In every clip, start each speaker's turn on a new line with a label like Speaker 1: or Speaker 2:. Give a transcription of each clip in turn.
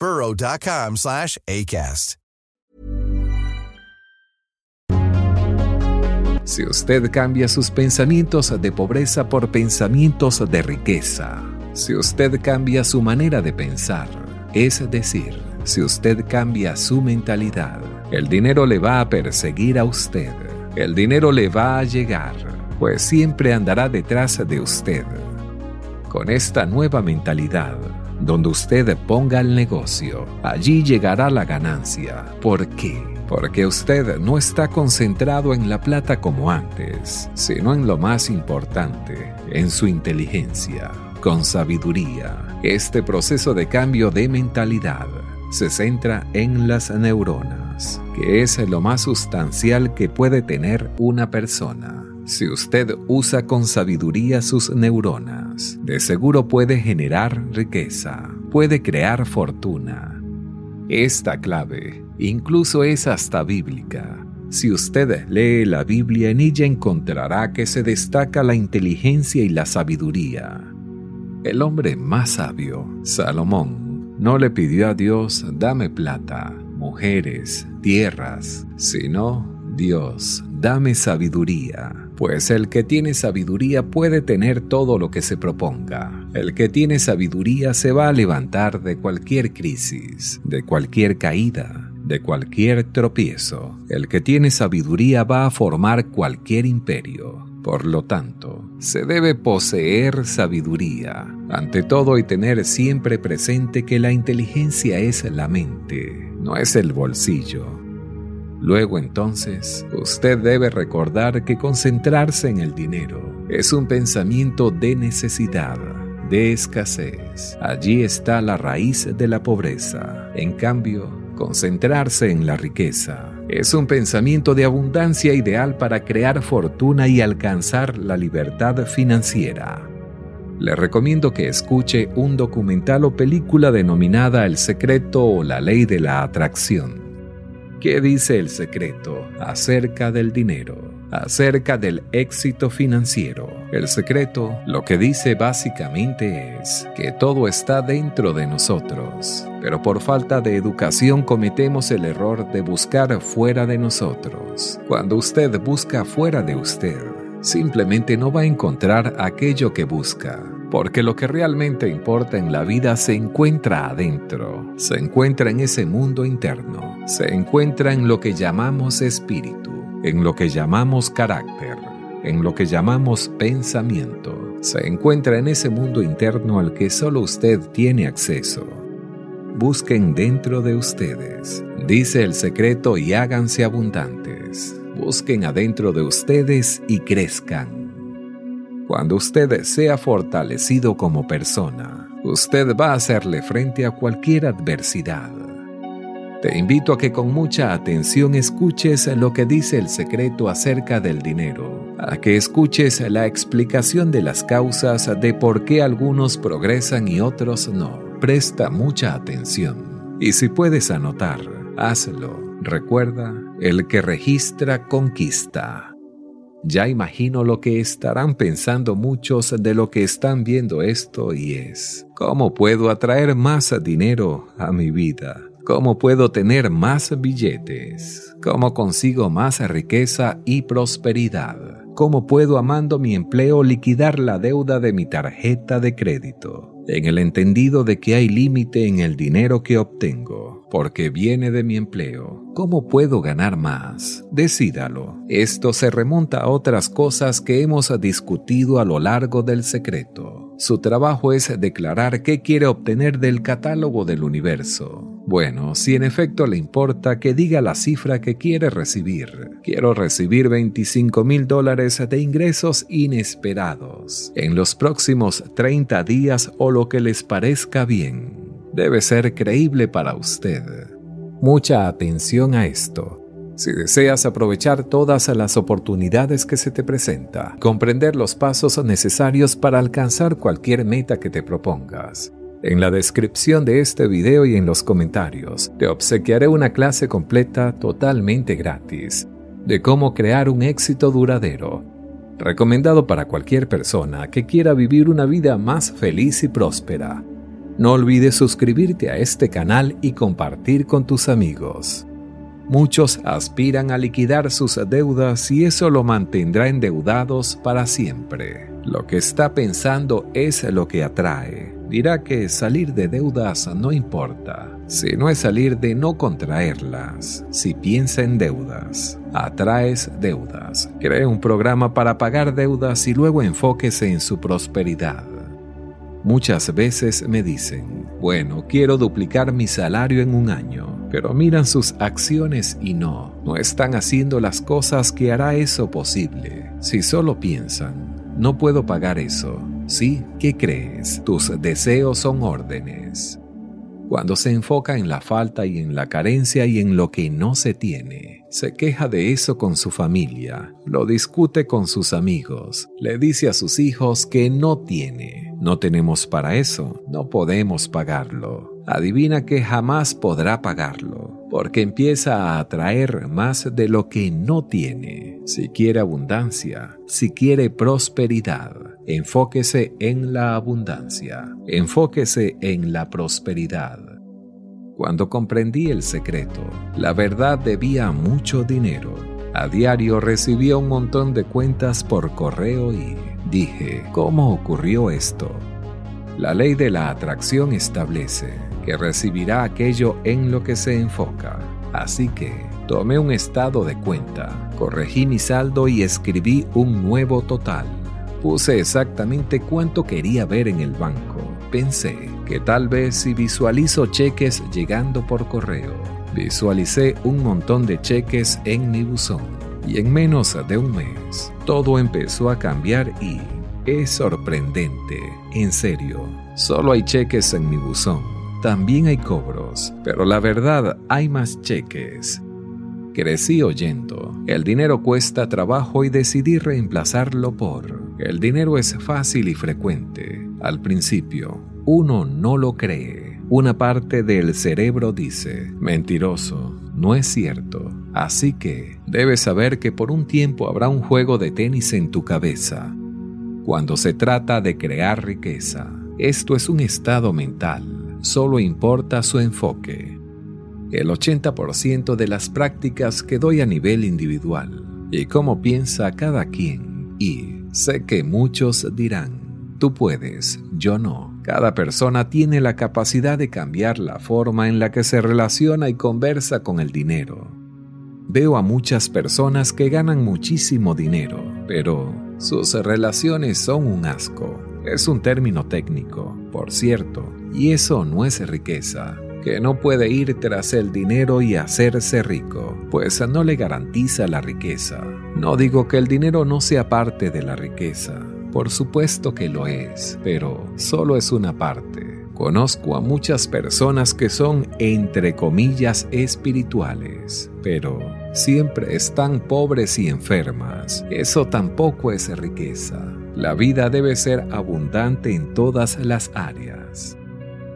Speaker 1: burrow.com slash ACAST.
Speaker 2: Si usted cambia sus pensamientos de pobreza por pensamientos de riqueza, si usted cambia su manera de pensar, es decir, si usted cambia su mentalidad, el dinero le va a perseguir a usted. El dinero le va a llegar, pues siempre andará detrás de usted. Con esta nueva mentalidad, donde usted ponga el negocio, allí llegará la ganancia. ¿Por qué? Porque usted no está concentrado en la plata como antes, sino en lo más importante, en su inteligencia, con sabiduría. Este proceso de cambio de mentalidad se centra en las neuronas, que es lo más sustancial que puede tener una persona. Si usted usa con sabiduría sus neuronas, de seguro puede generar riqueza, puede crear fortuna. Esta clave incluso es hasta bíblica. Si usted lee la Biblia en ella encontrará que se destaca la inteligencia y la sabiduría. El hombre más sabio, Salomón, no le pidió a Dios, dame plata, mujeres, tierras, sino, Dios, dame sabiduría. Pues el que tiene sabiduría puede tener todo lo que se proponga. El que tiene sabiduría se va a levantar de cualquier crisis, de cualquier caída, de cualquier tropiezo. El que tiene sabiduría va a formar cualquier imperio. Por lo tanto, se debe poseer sabiduría, ante todo y tener siempre presente que la inteligencia es la mente, no es el bolsillo. Luego entonces, usted debe recordar que concentrarse en el dinero es un pensamiento de necesidad, de escasez. Allí está la raíz de la pobreza. En cambio, concentrarse en la riqueza es un pensamiento de abundancia ideal para crear fortuna y alcanzar la libertad financiera. Le recomiendo que escuche un documental o película denominada El secreto o la ley de la atracción. ¿Qué dice el secreto acerca del dinero? Acerca del éxito financiero. El secreto lo que dice básicamente es que todo está dentro de nosotros, pero por falta de educación cometemos el error de buscar fuera de nosotros. Cuando usted busca fuera de usted, simplemente no va a encontrar aquello que busca, porque lo que realmente importa en la vida se encuentra adentro, se encuentra en ese mundo interno, se encuentra en lo que llamamos espíritu, en lo que llamamos carácter, en lo que llamamos pensamiento, se encuentra en ese mundo interno al que solo usted tiene acceso. Busquen dentro de ustedes, dice el secreto, y háganse abundantes. Busquen adentro de ustedes y crezcan. Cuando usted sea fortalecido como persona, usted va a hacerle frente a cualquier adversidad. Te invito a que con mucha atención escuches lo que dice el secreto acerca del dinero, a que escuches la explicación de las causas de por qué algunos progresan y otros no. Presta mucha atención y si puedes anotar, hazlo. Recuerda, el que registra conquista. Ya imagino lo que estarán pensando muchos de lo que están viendo esto y es, ¿cómo puedo atraer más dinero a mi vida? ¿Cómo puedo tener más billetes? ¿Cómo consigo más riqueza y prosperidad? ¿Cómo puedo, amando mi empleo, liquidar la deuda de mi tarjeta de crédito? En el entendido de que hay límite en el dinero que obtengo, porque viene de mi empleo. ¿Cómo puedo ganar más? Decídalo. Esto se remonta a otras cosas que hemos discutido a lo largo del secreto. Su trabajo es declarar qué quiere obtener del catálogo del universo. Bueno, si en efecto le importa que diga la cifra que quiere recibir. Quiero recibir 25 mil dólares de ingresos inesperados en los próximos 30 días o lo que les parezca bien. Debe ser creíble para usted. Mucha atención a esto. Si deseas aprovechar todas las oportunidades que se te presenta, comprender los pasos necesarios para alcanzar cualquier meta que te propongas, en la descripción de este video y en los comentarios te obsequiaré una clase completa totalmente gratis de cómo crear un éxito duradero, recomendado para cualquier persona que quiera vivir una vida más feliz y próspera. No olvides suscribirte a este canal y compartir con tus amigos. Muchos aspiran a liquidar sus deudas y eso lo mantendrá endeudados para siempre. Lo que está pensando es lo que atrae dirá que salir de deudas no importa, si no es salir de no contraerlas. Si piensa en deudas, atraes deudas. Cree un programa para pagar deudas y luego enfóquese en su prosperidad. Muchas veces me dicen, bueno, quiero duplicar mi salario en un año, pero miran sus acciones y no, no están haciendo las cosas que hará eso posible. Si solo piensan, no puedo pagar eso, Sí, ¿qué crees? Tus deseos son órdenes. Cuando se enfoca en la falta y en la carencia y en lo que no se tiene, se queja de eso con su familia, lo discute con sus amigos, le dice a sus hijos que no tiene. No tenemos para eso, no podemos pagarlo. Adivina que jamás podrá pagarlo porque empieza a atraer más de lo que no tiene. Si quiere abundancia, si quiere prosperidad, enfóquese en la abundancia, enfóquese en la prosperidad. Cuando comprendí el secreto, la verdad debía mucho dinero. A diario recibía un montón de cuentas por correo y dije, ¿cómo ocurrió esto? La ley de la atracción establece que recibirá aquello en lo que se enfoca. Así que tomé un estado de cuenta, corregí mi saldo y escribí un nuevo total. Puse exactamente cuánto quería ver en el banco. Pensé que tal vez si visualizo cheques llegando por correo, visualicé un montón de cheques en mi buzón. Y en menos de un mes, todo empezó a cambiar y es sorprendente. En serio, solo hay cheques en mi buzón también hay cobros, pero la verdad hay más cheques. Crecí oyendo, el dinero cuesta trabajo y decidí reemplazarlo por, el dinero es fácil y frecuente. Al principio, uno no lo cree. Una parte del cerebro dice, mentiroso, no es cierto. Así que debes saber que por un tiempo habrá un juego de tenis en tu cabeza. Cuando se trata de crear riqueza, esto es un estado mental solo importa su enfoque. El 80% de las prácticas que doy a nivel individual y cómo piensa cada quien. Y sé que muchos dirán, tú puedes, yo no. Cada persona tiene la capacidad de cambiar la forma en la que se relaciona y conversa con el dinero. Veo a muchas personas que ganan muchísimo dinero, pero sus relaciones son un asco. Es un término técnico, por cierto, y eso no es riqueza, que no puede ir tras el dinero y hacerse rico, pues no le garantiza la riqueza. No digo que el dinero no sea parte de la riqueza, por supuesto que lo es, pero solo es una parte. Conozco a muchas personas que son, entre comillas, espirituales, pero siempre están pobres y enfermas. Eso tampoco es riqueza. La vida debe ser abundante en todas las áreas.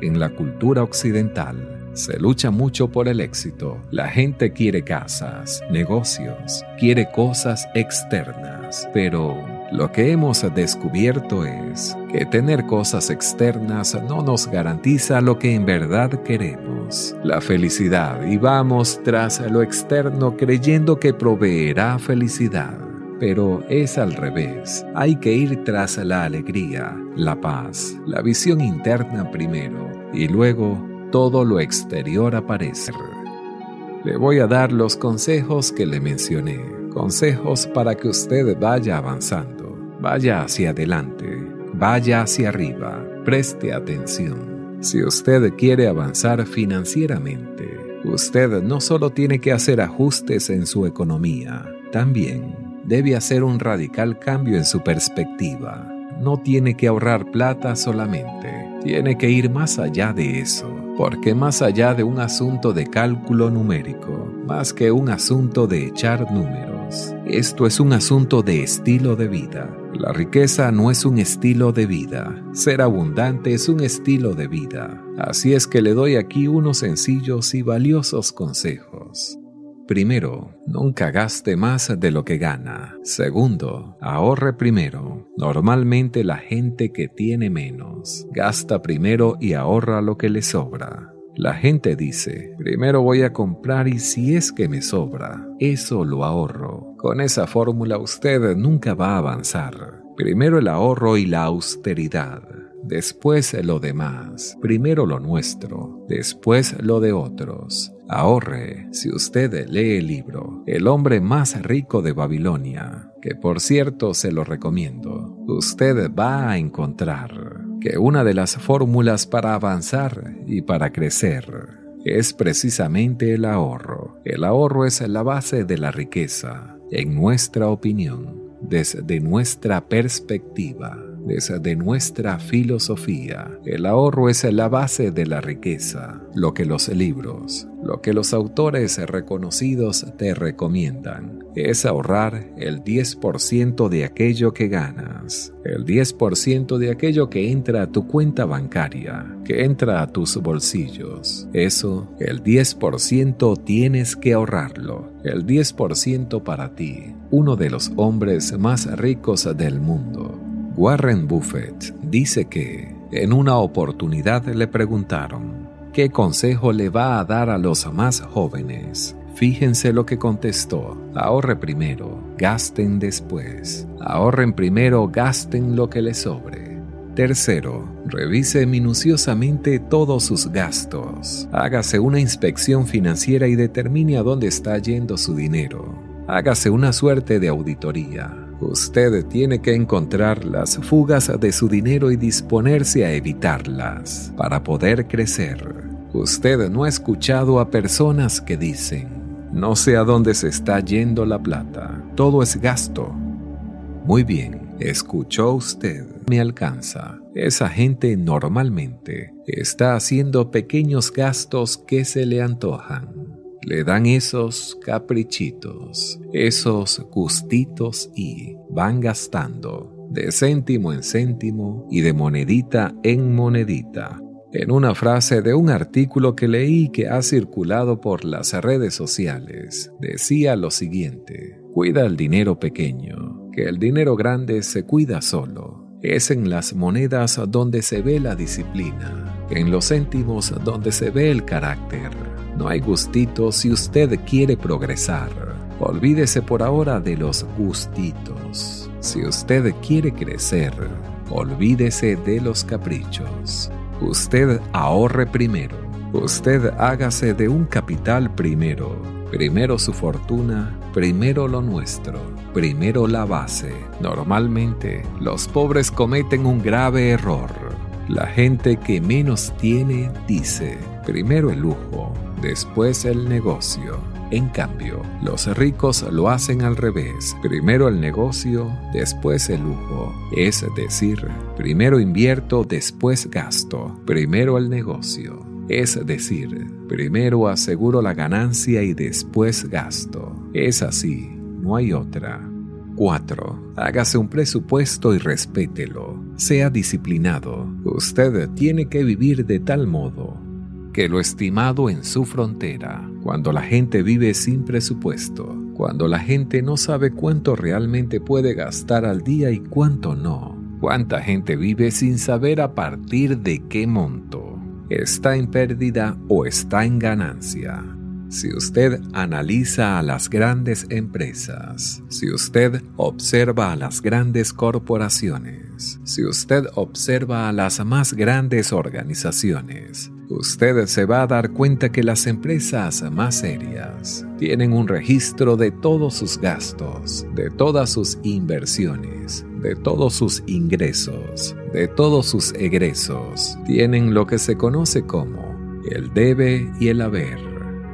Speaker 2: En la cultura occidental, Se lucha mucho por el éxito. La gente quiere casas, negocios, quiere cosas externas, pero lo que hemos descubierto es que tener cosas externas no nos garantiza lo que en verdad queremos, la felicidad, y vamos tras lo externo creyendo que proveerá felicidad. Pero es al revés, hay que ir tras la alegría, la paz, la visión interna primero, y luego todo lo exterior aparece. Le voy a dar los consejos que le mencioné, consejos para que usted vaya avanzando, vaya hacia adelante, vaya hacia arriba, preste atención. Si usted quiere avanzar financieramente, usted no solo tiene que hacer ajustes en su economía, también debe hacer un radical cambio en su perspectiva. No tiene que ahorrar plata solamente, tiene que ir más allá de eso porque más allá de un asunto de cálculo numérico, más que un asunto de echar números, esto es un asunto de estilo de vida. La riqueza no es un estilo de vida, ser abundante es un estilo de vida. Así es que le doy aquí unos sencillos y valiosos consejos. Primero, nunca gaste más de lo que gana. Segundo, ahorre primero. Normalmente la gente que tiene menos gasta primero y ahorra lo que le sobra. La gente dice, primero voy a comprar y si es que me sobra, eso lo ahorro. Con esa fórmula usted nunca va a avanzar. Primero el ahorro y la austeridad después lo demás, primero lo nuestro, después lo de otros. Ahorre si usted lee el libro El hombre más rico de Babilonia, que por cierto se lo recomiendo. Usted va a encontrar que una de las fórmulas para avanzar y para crecer es precisamente el ahorro. El ahorro es la base de la riqueza, en nuestra opinión, desde nuestra perspectiva de nuestra filosofía. El ahorro es la base de la riqueza, lo que los libros, lo que los autores reconocidos te recomiendan es ahorrar el 10% de aquello que ganas, el 10% de aquello que entra a tu cuenta bancaria, que entra a tus bolsillos. Eso, el 10% tienes que ahorrarlo, el 10% para ti, uno de los hombres más ricos del mundo. Warren Buffett dice que en una oportunidad le preguntaron, ¿qué consejo le va a dar a los más jóvenes? Fíjense lo que contestó, ahorre primero, gasten después. Ahorren primero, gasten lo que les sobre. Tercero, revise minuciosamente todos sus gastos. Hágase una inspección financiera y determine a dónde está yendo su dinero. Hágase una suerte de auditoría Usted tiene que encontrar las fugas de su dinero y disponerse a evitarlas para poder crecer. Usted no ha escuchado a personas que dicen, no sé a dónde se está yendo la plata, todo es gasto. Muy bien, escuchó usted, me alcanza. Esa gente normalmente está haciendo pequeños gastos que se le antojan le dan esos caprichitos, esos gustitos y van gastando de céntimo en céntimo y de monedita en monedita. En una frase de un artículo que leí que ha circulado por las redes sociales, decía lo siguiente, cuida el dinero pequeño, que el dinero grande se cuida solo. Es en las monedas donde se ve la disciplina, en los céntimos donde se ve el carácter no hay gustitos si usted quiere progresar. Olvídese por ahora de los gustitos. Si usted quiere crecer, olvídese de los caprichos. Usted ahorre primero. Usted hágase de un capital primero. Primero su fortuna, primero lo nuestro, primero la base. Normalmente, los pobres cometen un grave error. La gente que menos tiene dice, primero el lujo, después el negocio. En cambio, los ricos lo hacen al revés. Primero el negocio, después el lujo. Es decir, primero invierto, después gasto. Primero el negocio. Es decir, primero aseguro la ganancia y después gasto. Es así, no hay otra. 4. Hágase un presupuesto y respételo. Sea disciplinado. Usted tiene que vivir de tal modo que lo estimado en su frontera. Cuando la gente vive sin presupuesto, cuando la gente no sabe cuánto realmente puede gastar al día y cuánto no. Cuánta gente vive sin saber a partir de qué monto. ¿Está en pérdida o está en ganancia? Si usted analiza a las grandes empresas, si usted observa a las grandes corporaciones, si usted observa a las más grandes organizaciones, usted se va a dar cuenta que las empresas más serias tienen un registro de todos sus gastos, de todas sus inversiones, de todos sus ingresos, de todos sus egresos. Tienen lo que se conoce como el debe y el haber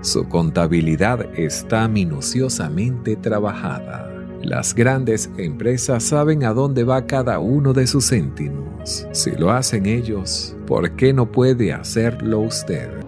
Speaker 2: su contabilidad está minuciosamente trabajada. Las grandes empresas saben a dónde va cada uno de sus céntimos. Si lo hacen ellos, ¿por qué no puede hacerlo usted?